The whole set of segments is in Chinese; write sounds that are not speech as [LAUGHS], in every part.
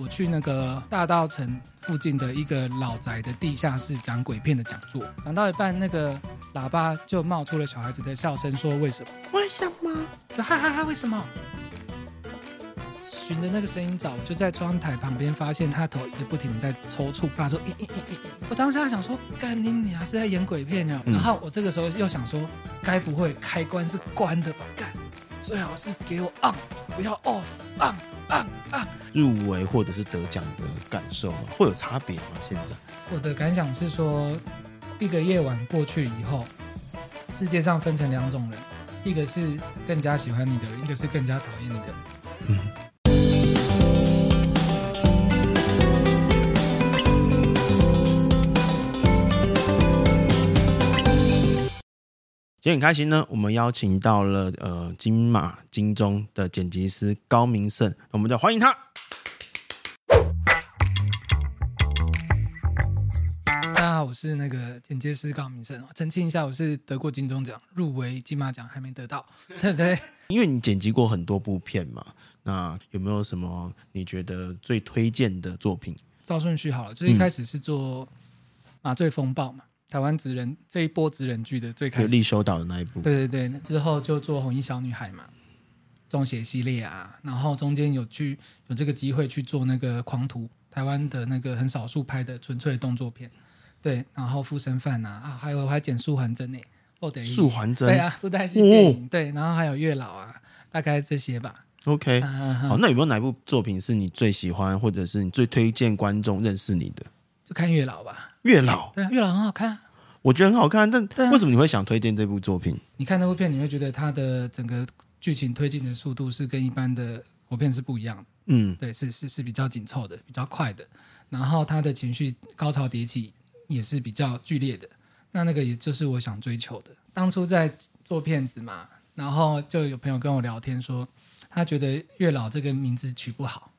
我去那个大道城附近的一个老宅的地下室讲鬼片的讲座，讲到一半，那个喇叭就冒出了小孩子的笑声，说：“为什么？为什么？就哈哈哈！为什么？”循着那个声音找，就在窗台旁边发现他头一直不停在抽搐，他说：“咦咦咦咦咦！”我当时还想说：“干你你还是在演鬼片呢？”然后我这个时候又想说：“该不会开关是关的吧？干，最好是给我 on，不要 off，on on on。”入围或者是得奖的感受吗会有差别吗？现在我的感想是说，一个夜晚过去以后，世界上分成两种人，一个是更加喜欢你的，一个是更加讨厌你的。嗯。今天很开心呢，我们邀请到了呃金马金钟的剪辑师高明胜，我们就欢迎他。大家好，我是那个剪接师高明胜。澄清一下，我是得过金钟奖，入围金马奖还没得到。[LAUGHS] 对对，因为你剪辑过很多部片嘛，那有没有什么你觉得最推荐的作品？照顺序好了，就是一开始是做《麻醉风暴》嘛。台湾职人这一波职人剧的最开始，立修岛的那一部，对对对，之后就做红衣小女孩嘛，中邪系列啊，然后中间有去有这个机会去做那个狂徒，台湾的那个很少数拍的纯粹的动作片，对，然后附身犯啊，啊，还有我还剪素还真呢，哦对，素还真，对啊，布袋戏电影，对，然后还有月老啊，大概这些吧。OK，好，那有没有哪一部作品是你最喜欢，或者是你最推荐观众认识你的？就看月老吧。月老，对啊，月老很好看，我觉得很好看，但为什么你会想推荐这部作品？你看那部片，你会觉得它的整个剧情推进的速度是跟一般的国片是不一样的，嗯，对，是是是比较紧凑的，比较快的，然后他的情绪高潮迭起也是比较剧烈的，那那个也就是我想追求的。当初在做片子嘛，然后就有朋友跟我聊天说，他觉得月老这个名字取不好，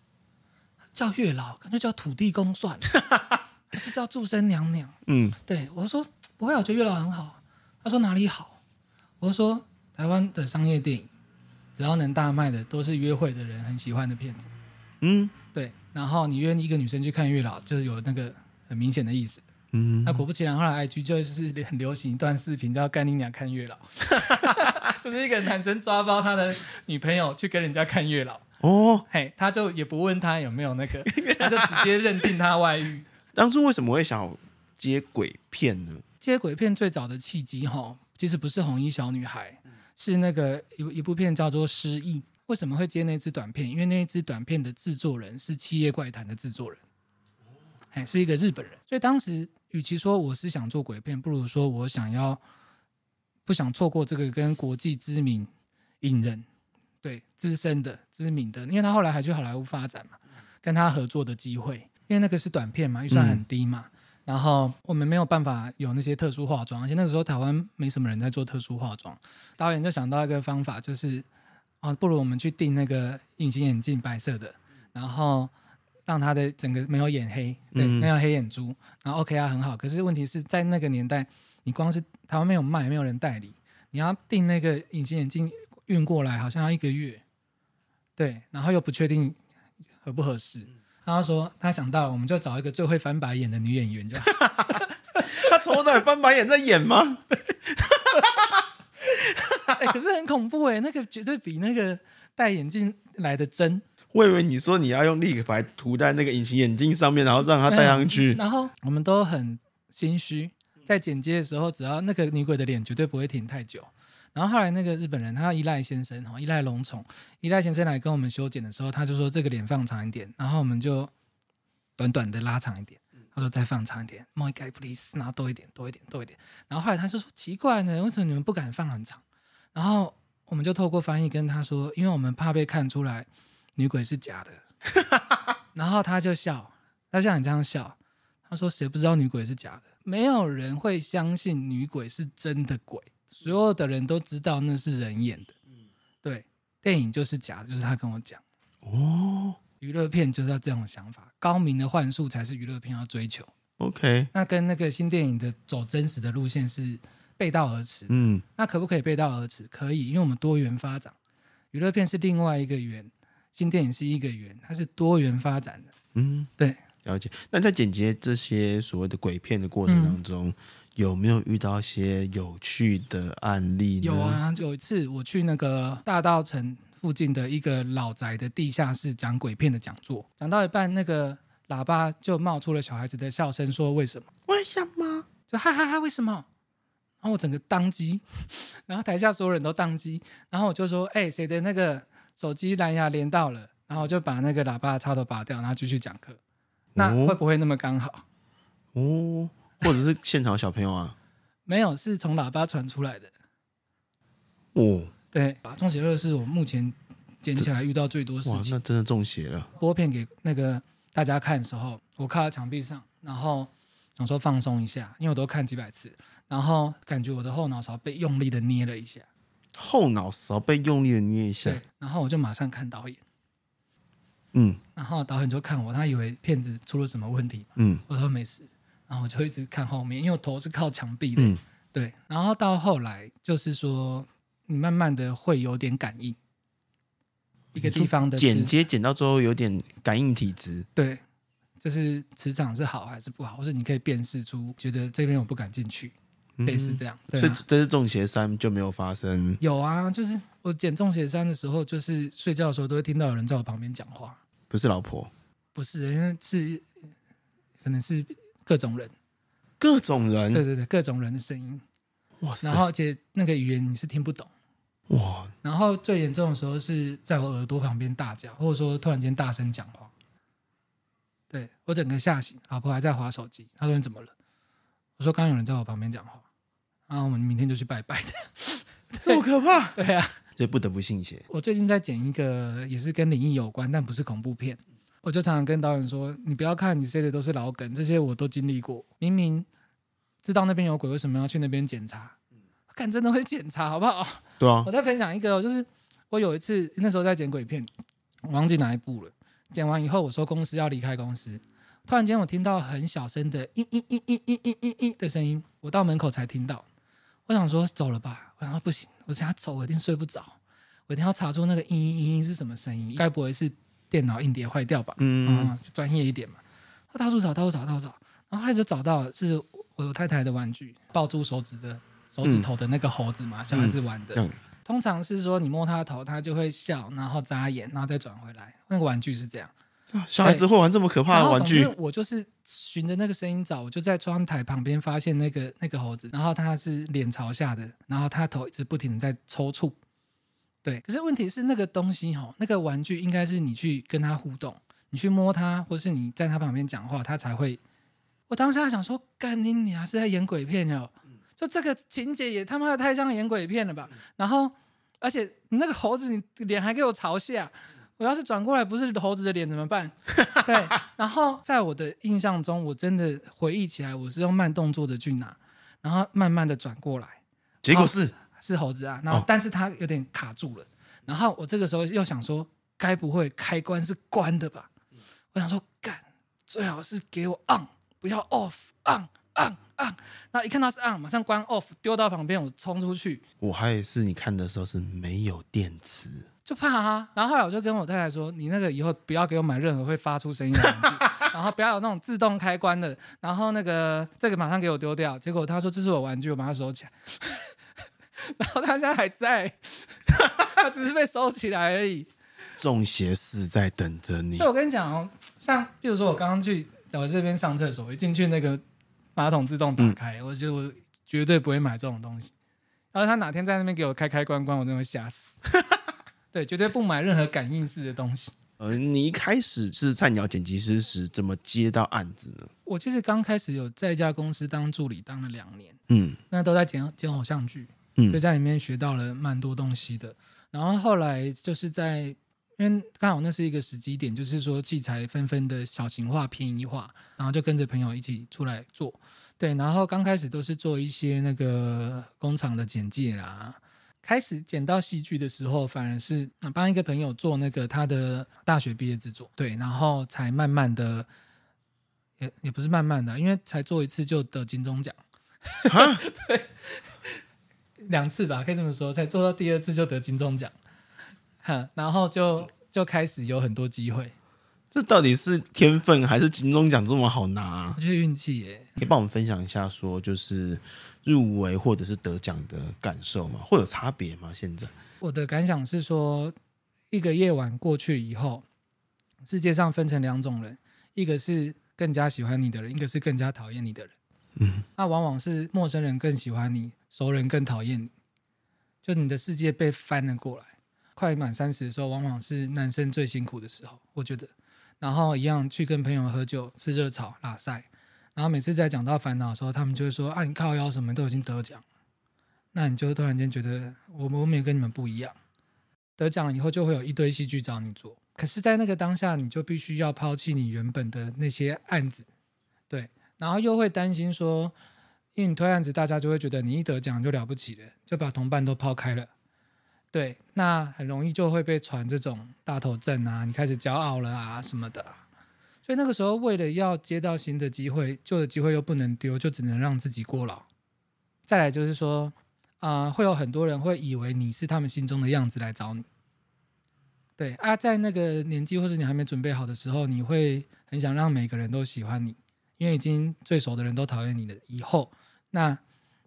叫月老感觉叫土地公算了。是叫祝生娘娘，嗯，对，我说不会，我觉得月老很好。他说哪里好？我说台湾的商业电影，只要能大卖的，都是约会的人很喜欢的片子，嗯，对。然后你约一个女生去看月老，就是有那个很明显的意思，嗯。那果不其然，后来 IG 就是很流行一段视频，叫“干你娘看月老”，[LAUGHS] 就是一个男生抓包他的女朋友去跟人家看月老，哦，嘿，他就也不问他有没有那个，他就直接认定他外遇。当初为什么会想接鬼片呢？接鬼片最早的契机哈，其实不是红衣小女孩，是那个一一部片叫做《失忆》。为什么会接那支短片？因为那支短片的制作人是《七夜怪谈》的制作人，哎，是一个日本人。所以当时与其说我是想做鬼片，不如说我想要不想错过这个跟国际知名影人对资深的知名的，因为他后来还去好莱坞发展嘛，跟他合作的机会。因为那个是短片嘛，预算很低嘛，嗯、然后我们没有办法有那些特殊化妆，而且那个时候台湾没什么人在做特殊化妆，导演就想到一个方法，就是啊，不如我们去订那个隐形眼镜白色的，然后让他的整个没有眼黑，对，没有黑眼珠，然后 OK 啊，很好。可是问题是在那个年代，你光是台湾没有卖，没有人代理，你要订那个隐形眼镜运过来，好像要一个月，对，然后又不确定合不合适。他说：“他想到了，我们就找一个最会翻白眼的女演员，就 [LAUGHS] 他从头到尾翻白眼在演吗？欸、[LAUGHS] 可是很恐怖哎，那个绝对比那个戴眼镜来的真。我以为你说你要用立可白涂在那个隐形眼镜上面，然后让他戴上去。然后我们都很心虚，在剪接的时候，只要那个女鬼的脸绝对不会停太久。”然后后来那个日本人，他要依赖先生哈，依赖龙宠，依赖先生来跟我们修剪的时候，他就说这个脸放长一点，然后我们就短短的拉长一点。他说再放长一点，more guy please，然后多一点，多一点，多一点。然后后来他就说奇怪呢，为什么你们不敢放很长？然后我们就透过翻译跟他说，因为我们怕被看出来女鬼是假的。[LAUGHS] 然后他就笑，他像你这样笑，他说谁不知道女鬼是假的？没有人会相信女鬼是真的鬼。所有的人都知道那是人演的，对，电影就是假的，就是他跟我讲，哦，娱乐片就是要这种想法，高明的幻术才是娱乐片要追求。OK，那跟那个新电影的走真实的路线是背道而驰。嗯，那可不可以背道而驰？可以，因为我们多元发展，娱乐片是另外一个圆，新电影是一个圆，它是多元发展的。嗯，对，了解。那在剪接这些所谓的鬼片的过程当中，嗯、有没有遇到一些有趣的案例呢？有啊，有一次我去那个大稻城附近的一个老宅的地下室讲鬼片的讲座，讲到一半，那个喇叭就冒出了小孩子的笑声，说：“为什么？为什么？就哈哈哈！为什么？”然后我整个宕机，然后台下所有人都宕机，然后我就说：“哎，谁的那个手机蓝牙连到了？”然后我就把那个喇叭的插头拔掉，然后继续讲课。那会不会那么刚好？哦，或者是现场小朋友啊？没有，是从喇叭传出来的。哦。对，把中邪二是我目前捡起来遇到最多事情。哇，那真的中邪了。播片给那个大家看的时候，我靠在墙壁上，然后想说放松一下，因为我都看几百次，然后感觉我的后脑勺被用力的捏了一下。后脑勺被用力的捏一下。对，然后我就马上看导演。嗯。然后导演就看我，他以为片子出了什么问题。嗯。我说没事，然后我就一直看后面，因为我头是靠墙壁的。嗯。对，然后到后来就是说。你慢慢的会有点感应，一个地方的剪接剪到最后有点感应体质，对，就是磁场是好还是不好，或是你可以辨识出觉得这边我不敢进去，嗯、类似这样。对啊、所以这是中邪三就没有发生。有啊，就是我剪中邪三的时候，就是睡觉的时候都会听到有人在我旁边讲话，不是老婆，不是，因为是可能是各种人，各种人，对对对，各种人的声音，哇塞，然后而且那个语言你是听不懂。哇！然后最严重的时候是在我耳朵旁边大叫，或者说突然间大声讲话，对，我整个吓醒，老婆还在划手机。她说：“你怎么了？”我说：“刚刚有人在我旁边讲话。”然后我们明天就去拜拜的。[LAUGHS] 这么可怕？对啊，所以不得不信邪。我最近在剪一个也是跟灵异有关，但不是恐怖片。我就常常跟导演说：“你不要看你塞的都是老梗，这些我都经历过。明明知道那边有鬼，为什么要去那边检查？看真的会检查，好不好？”对啊。[LAUGHS] 我再分享一个，就是我有一次那时候在剪鬼片，忘记哪一部了。剪完以后，我说公司要离开公司，突然间我听到很小声的“一、一、一、一、一、一、一、一”的声音，我到门口才听到。我想说走了吧，我想说不行，我想要走，我一定睡不着，我一定要查出那个“嘤、一、一、一”是什么声音，该不会是？电脑硬碟坏掉吧？嗯，嗯，专业一点嘛。他到处找，到处找，到处找，然后后来就找到是我太太的玩具，抱住手指的。手指头的那个猴子嘛，嗯、小孩子玩的，嗯、通常是说你摸他头，他就会笑，然后眨眼，然后再转回来。那个玩具是这样，小孩子会玩这么可怕的玩具？我就是循着那个声音找，我就在窗台旁边发现那个那个猴子，然后他是脸朝下的，然后他头一直不停的在抽搐。对，可是问题是那个东西哈，那个玩具应该是你去跟他互动，你去摸它，或是你在他旁边讲话，他才会。我当时还想说，干你你还，是在演鬼片哟。就这个情节也他妈的太像演鬼片了吧？然后，而且你那个猴子，你脸还给我朝下，我要是转过来不是猴子的脸怎么办？[LAUGHS] 对。然后在我的印象中，我真的回忆起来，我是用慢动作的去拿，然后慢慢的转过来，结果是是猴子啊。然后，但是它有点卡住了。然后我这个时候又想说，该不会开关是关的吧？我想说，干，最好是给我 on，不要 off，on。啊啊！那一看到是 on，马上关 off，丢到旁边，我冲出去。我还以为是你看的时候是没有电池，就怕啊。然后后来我就跟我太太说：“你那个以后不要给我买任何会发出声音的玩具，[LAUGHS] 然后不要有那种自动开关的。然后那个这个马上给我丢掉。”结果他说：“这是我玩具，我把它收起来。”然后他现在还在，他只是被收起来而已。中邪是在等着你。所以我跟你讲哦，像比如说我刚刚去我这边上厕所，一进去那个。马桶自动打开，嗯、我觉得我绝对不会买这种东西。然后他哪天在那边给我开开关关，我真的会吓死。[LAUGHS] 对，绝对不买任何感应式的东西。呃，你一开始是菜鸟剪辑师时，怎么接到案子呢？我其实刚开始有在一家公司当助理，当了两年。嗯，那都在剪剪偶像剧，嗯，所以在里面学到了蛮多东西的。然后后来就是在。因为刚好那是一个时机点，就是说器材纷纷的小型化、便宜化，然后就跟着朋友一起出来做。对，然后刚开始都是做一些那个工厂的简介啦。开始剪到戏剧的时候，反而是帮一个朋友做那个他的大学毕业制作。对，然后才慢慢的，也也不是慢慢的，因为才做一次就得金钟奖。蛤 [LAUGHS] 对，两次吧，可以这么说，才做到第二次就得金钟奖。哼然后就就开始有很多机会，这到底是天分还是金钟奖这么好拿啊？我觉得运气耶。可以帮我们分享一下，说就是入围或者是得奖的感受吗？会有差别吗？现在我的感想是说，一个夜晚过去以后，世界上分成两种人，一个是更加喜欢你的人，一个是更加讨厌你的人。嗯，那往往是陌生人更喜欢你，熟人更讨厌你。就你的世界被翻了过来。快满三十的时候，往往是男生最辛苦的时候，我觉得。然后一样去跟朋友喝酒、吃热炒、拉赛，然后每次在讲到烦恼的时候，他们就会说：“啊，你靠腰什么都已经得奖。”那你就突然间觉得我们我们也跟你们不一样。得奖了以后，就会有一堆戏剧找你做。可是，在那个当下，你就必须要抛弃你原本的那些案子，对，然后又会担心说，因为你推案子，大家就会觉得你一得奖就了不起了，就把同伴都抛开了。对，那很容易就会被传这种大头症啊，你开始骄傲了啊什么的，所以那个时候为了要接到新的机会，旧的机会又不能丢，就只能让自己过劳。再来就是说，啊、会有很多人会以为你是他们心中的样子来找你。对啊，在那个年纪或是你还没准备好的时候，你会很想让每个人都喜欢你，因为已经最熟的人都讨厌你了。以后，那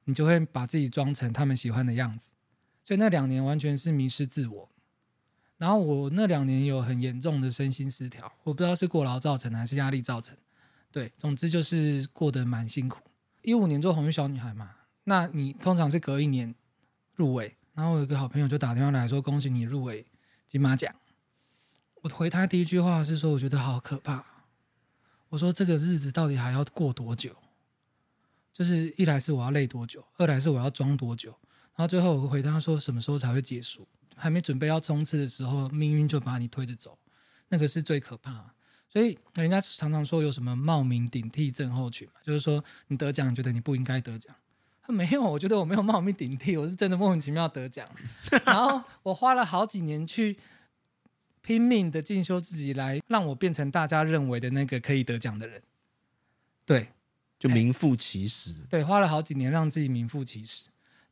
你就会把自己装成他们喜欢的样子。所以那两年完全是迷失自我，然后我那两年有很严重的身心失调，我不知道是过劳造成的还是压力造成，对，总之就是过得蛮辛苦。一五年做红衣小女孩嘛，那你通常是隔一年入围，然后我有个好朋友就打电话来说恭喜你入围金马奖，我回他第一句话是说我觉得好可怕，我说这个日子到底还要过多久？就是一来是我要累多久，二来是我要装多久。然后最后我回答说：“什么时候才会结束？还没准备要冲刺的时候，命运就把你推着走，那个是最可怕。所以人家常常说有什么冒名顶替症候群嘛，就是说你得奖，觉得你不应该得奖。他没有，我觉得我没有冒名顶替，我是真的莫名其妙得奖。然后我花了好几年去拼命的进修自己，来让我变成大家认为的那个可以得奖的人。对，就名副其实。对，花了好几年让自己名副其实。”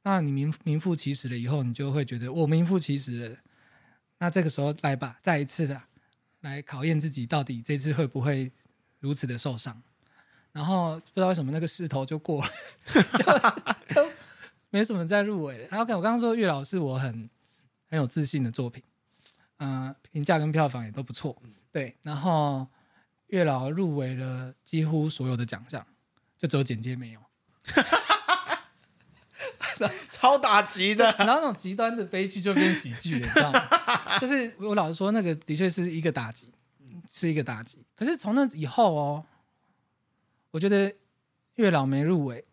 那你名名副其实了以后，你就会觉得我名副其实了。那这个时候来吧，再一次的来考验自己，到底这次会不会如此的受伤？然后不知道为什么那个势头就过了，[LAUGHS] 就，就没什么再入围了。然后我刚刚说岳老师我很很有自信的作品，嗯、呃，评价跟票房也都不错，对。然后月老入围了几乎所有的奖项，就只有剪接没有。[LAUGHS] 超打击的，然后那种极端的悲剧就变喜剧了，你知道吗？[LAUGHS] 就是我老实说，那个的确是一个打击，是一个打击。可是从那以后哦，我觉得月老没入围，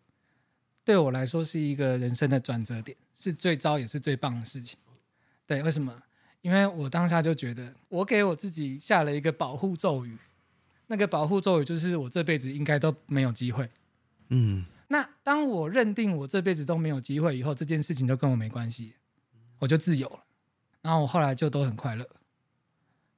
对我来说是一个人生的转折点，是最糟也是最棒的事情。对，为什么？因为我当下就觉得，我给我自己下了一个保护咒语，那个保护咒语就是我这辈子应该都没有机会。嗯。那当我认定我这辈子都没有机会以后，这件事情就跟我没关系，我就自由了。然后我后来就都很快乐，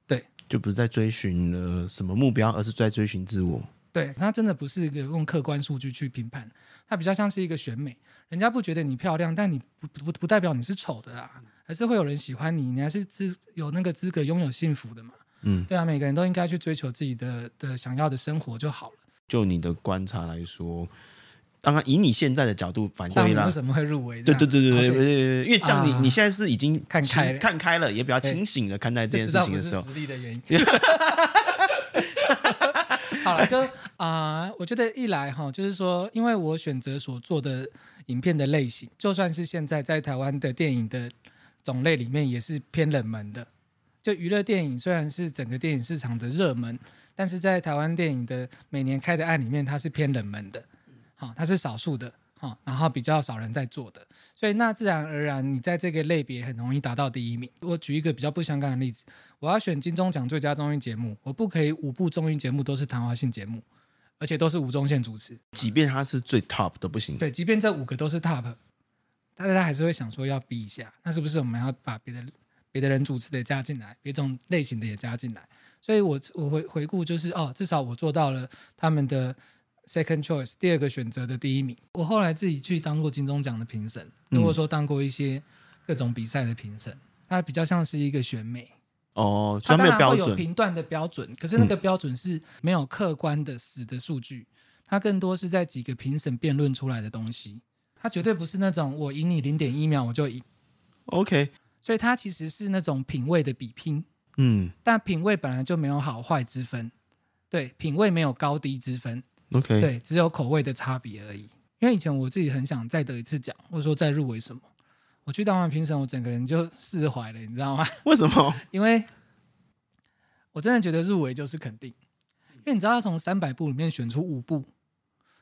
对，就不是在追寻了什么目标，而是在追寻自我。对，它真的不是一个用客观数据去评判，它比较像是一个选美。人家不觉得你漂亮，但你不不不代表你是丑的啊，还是会有人喜欢你，你还是资有那个资格拥有幸福的嘛。嗯，对啊，每个人都应该去追求自己的的想要的生活就好了。就你的观察来说。当然，以你现在的角度反对啦，为什么会入围？对对对对对对，因为这样你、啊、你现在是已经看开看开了，也比较清醒的看待这件事情的时候，实力的原因。[LAUGHS] 好了，就啊、呃，我觉得一来哈，就是说，因为我选择所做的影片的类型，就算是现在在台湾的电影的种类里面，也是偏冷门的。就娱乐电影虽然是整个电影市场的热门，但是在台湾电影的每年开的案里面，它是偏冷门的。好，它是少数的，好，然后比较少人在做的，所以那自然而然，你在这个类别很容易达到第一名。我举一个比较不相干的例子，我要选金钟奖最佳综艺节目，我不可以五部综艺节目都是谈话性节目，而且都是吴宗宪主持，即便他是最 top 都不行。对，即便这五个都是 top，大家还是会想说要比一下，那是不是我们要把别的别的人主持的加进来，别种类型的也加进来？所以我我回回顾就是哦，至少我做到了他们的。Second choice，第二个选择的第一名。我后来自己去当过金钟奖的评审，如果说当过一些各种比赛的评审，它比较像是一个选美。哦，它没有标准，评断的标准，可是那个标准是没有客观的死的数据，嗯、它更多是在几个评审辩论出来的东西，它绝对不是那种我赢你零点一秒我就赢。OK，所以它其实是那种品味的比拼。嗯，但品味本来就没有好坏之分，对，品味没有高低之分。OK，对，只有口味的差别而已。因为以前我自己很想再得一次奖，或者说再入围什么。我去当完评审，我整个人就释怀了，你知道吗？[LAUGHS] 为什么？[LAUGHS] 因为我真的觉得入围就是肯定，因为你知道，从三百部里面选出五部，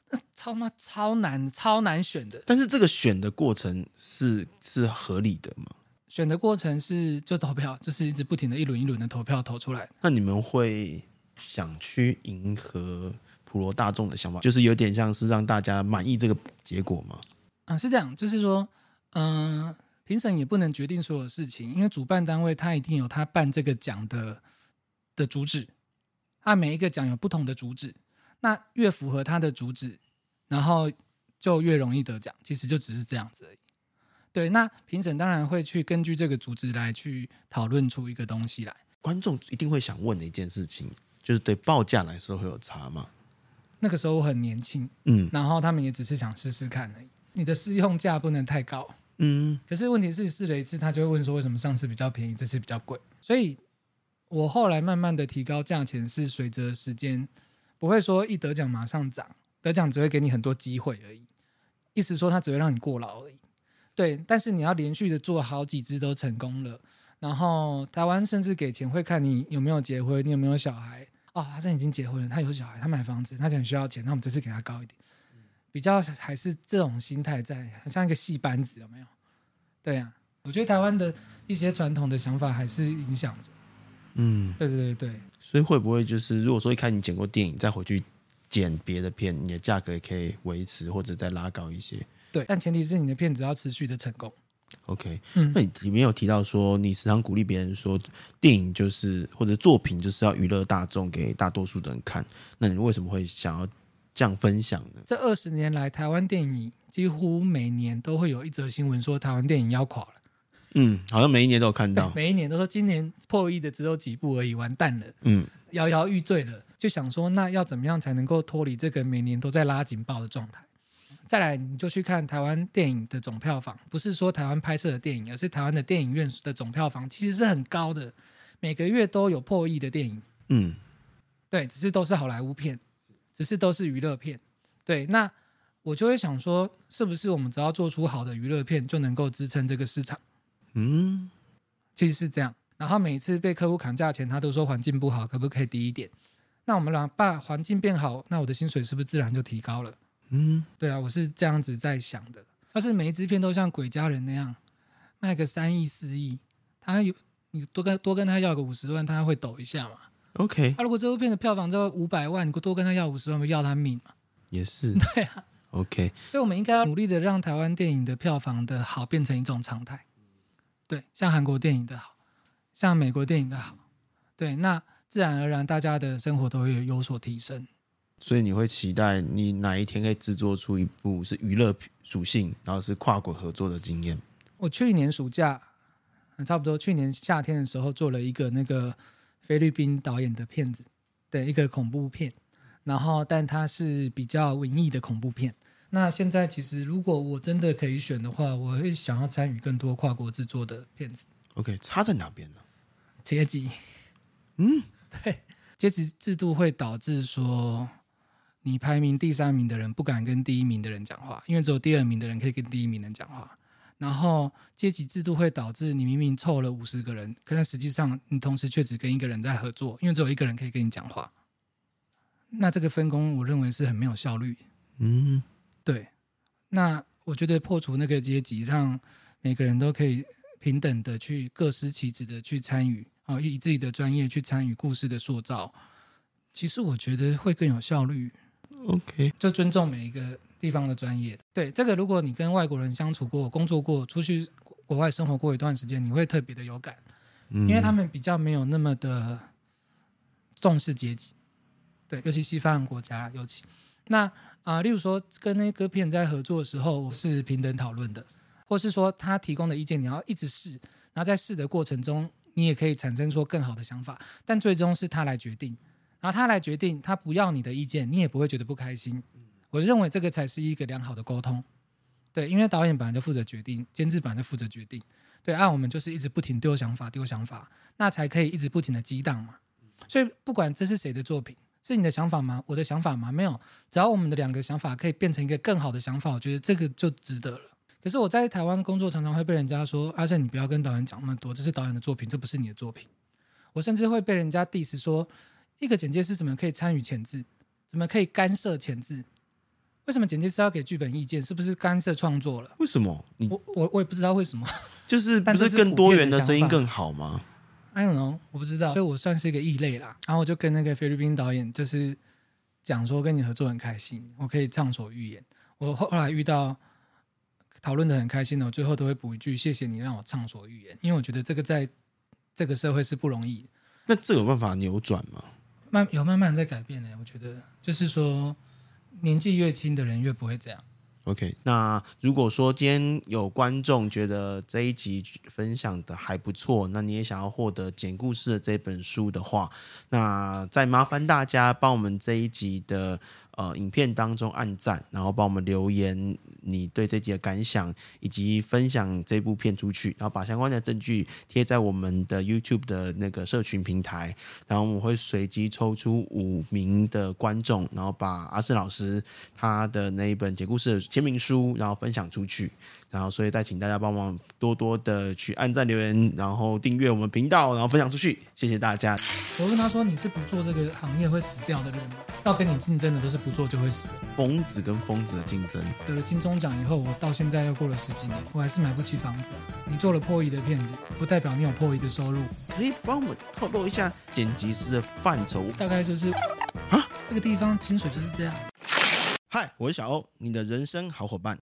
那超妈超难，超难选的。但是这个选的过程是是合理的吗？选的过程是就投票，就是一直不停的一轮一轮的投票投出来。那你们会想去迎合普罗大众的想法，就是有点像是让大家满意这个结果吗？啊，是这样，就是说。嗯、呃，评审也不能决定所有事情，因为主办单位他一定有他办这个奖的的主旨，他每一个奖有不同的主旨，那越符合他的主旨，然后就越容易得奖。其实就只是这样子而已。对，那评审当然会去根据这个主旨来去讨论出一个东西来。观众一定会想问的一件事情，就是对报价来说会有差吗？那个时候我很年轻，嗯，然后他们也只是想试试看而已。你的试用价不能太高，嗯。可是问题是试了一次，他就会问说，为什么上次比较便宜，这次比较贵？所以，我后来慢慢的提高价钱，是随着时间，不会说一得奖马上涨，得奖只会给你很多机会而已。意思说，他只会让你过劳而已。对，但是你要连续的做好几支都成功了，然后台湾甚至给钱会看你有没有结婚，你有没有小孩。哦，他现在已经结婚了，他有小孩，他买房子，他可能需要钱，那我们这次给他高一点。比较还是这种心态在，很像一个戏班子，有没有？对呀、啊，我觉得台湾的一些传统的想法还是影响着。嗯，对对对对。所以会不会就是，如果说一开始你剪过电影，再回去剪别的片，你的价格也可以维持或者再拉高一些？对，但前提是你的片子要持续的成功。OK，嗯，那你里面有提到说，你时常鼓励别人说，电影就是或者作品就是要娱乐大众，给大多数的人看。那你为什么会想要？这样分享呢。这二十年来，台湾电影几乎每年都会有一则新闻说台湾电影要垮了。嗯，好像每一年都有看到，[LAUGHS] 每一年都说今年破亿的只有几部而已，完蛋了。嗯，摇摇欲坠了，就想说那要怎么样才能够脱离这个每年都在拉警报的状态？再来，你就去看台湾电影的总票房，不是说台湾拍摄的电影，而是台湾的电影院的总票房其实是很高的，每个月都有破亿的电影。嗯，对，只是都是好莱坞片。只是都是娱乐片，对，那我就会想说，是不是我们只要做出好的娱乐片，就能够支撑这个市场？嗯，其实是这样。然后每次被客户砍价钱，他都说环境不好，可不可以低一点？那我们俩把环境变好，那我的薪水是不是自然就提高了？嗯，对啊，我是这样子在想的。要是每一支片都像《鬼家人》那样卖个三亿四亿，他有你多跟多跟他要个五十万，他会抖一下嘛？OK，他、啊、如果这部片的票房只有五百万，你多跟他要五十万，不要他命嘛？也是，[LAUGHS] 对啊。OK，所以我们应该要努力的让台湾电影的票房的好变成一种常态。对，像韩国电影的好，像美国电影的好，对，那自然而然大家的生活都会有所提升。所以你会期待你哪一天可以制作出一部是娱乐属性，然后是跨国合作的经验？我去年暑假，差不多去年夏天的时候做了一个那个。菲律宾导演的片子的一个恐怖片，然后但它是比较文艺的恐怖片。那现在其实如果我真的可以选的话，我会想要参与更多跨国制作的片子。OK，差在哪边呢？阶级，嗯，[LAUGHS] 对，阶级制度会导致说，你排名第三名的人不敢跟第一名的人讲话，因为只有第二名的人可以跟第一名的人讲话。然后阶级制度会导致你明明凑了五十个人，可是实际上你同时却只跟一个人在合作，因为只有一个人可以跟你讲话。那这个分工，我认为是很没有效率。嗯，对。那我觉得破除那个阶级，让每个人都可以平等的去各司其职的去参与啊，以自己的专业去参与故事的塑造。其实我觉得会更有效率。OK，就尊重每一个。地方的专业，对这个，如果你跟外国人相处过、工作过、出去国外生活过一段时间，你会特别的有感，因为他们比较没有那么的重视阶级，对，尤其西方国家，尤其那啊、例如说跟那个片在合作的时候，是平等讨论的，或是说他提供的意见你要一直试，然后在试的过程中，你也可以产生出更好的想法，但最终是他来决定，然后他来决定，他不要你的意见，你也不会觉得不开心。我认为这个才是一个良好的沟通。对，因为导演本来就负责决定，监制本来就负责决定。对，按、啊、我们就是一直不停丢想法，丢想法，那才可以一直不停的激荡嘛。所以不管这是谁的作品，是你的想法吗？我的想法吗？没有，只要我们的两个想法可以变成一个更好的想法，我觉得这个就值得了。可是我在台湾工作，常常会被人家说：“阿胜，你不要跟导演讲那么多，这是导演的作品，这不是你的作品。”我甚至会被人家 diss 说：“一个剪接师怎么可以参与前置？怎么可以干涉前置？为什么剪接师要给剧本意见？是不是干涉创作了？”为什么？我我我也不知道为什么。就是不是更多元的声音更好吗？I don't know，我不知道。所以我算是一个异类啦。然后我就跟那个菲律宾导演就是讲说，跟你合作很开心，我可以畅所欲言。我后来遇到。讨论的很开心的，我最后都会补一句：“谢谢你让我畅所欲言。”因为我觉得这个在这个社会是不容易。那这有办法扭转吗？慢有慢慢在改变呢。我觉得就是说，年纪越轻的人越不会这样。OK，那如果说今天有观众觉得这一集分享的还不错，那你也想要获得简故事的这本书的话，那再麻烦大家帮我们这一集的。呃，影片当中按赞，然后帮我们留言你对这集的感想，以及分享这部片出去，然后把相关的证据贴在我们的 YouTube 的那个社群平台，然后我们会随机抽出五名的观众，然后把阿胜老师他的那一本解故事的签名书，然后分享出去。然后，所以再请大家帮忙多多的去按赞、留言，然后订阅我们频道，然后分享出去，谢谢大家。我问他说：“你是不做这个行业会死掉的人吗？要跟你竞争的都是做就会死。”疯子跟疯子的竞争。得了金钟奖以后，我到现在又过了十几年，我还是买不起房子。你做了破亿的骗子，不代表你有破亿的收入。可以帮我们透露一下剪辑师的范畴？大概就是啊，这个地方薪水就是这样。嗨，我是小欧，你的人生好伙伴。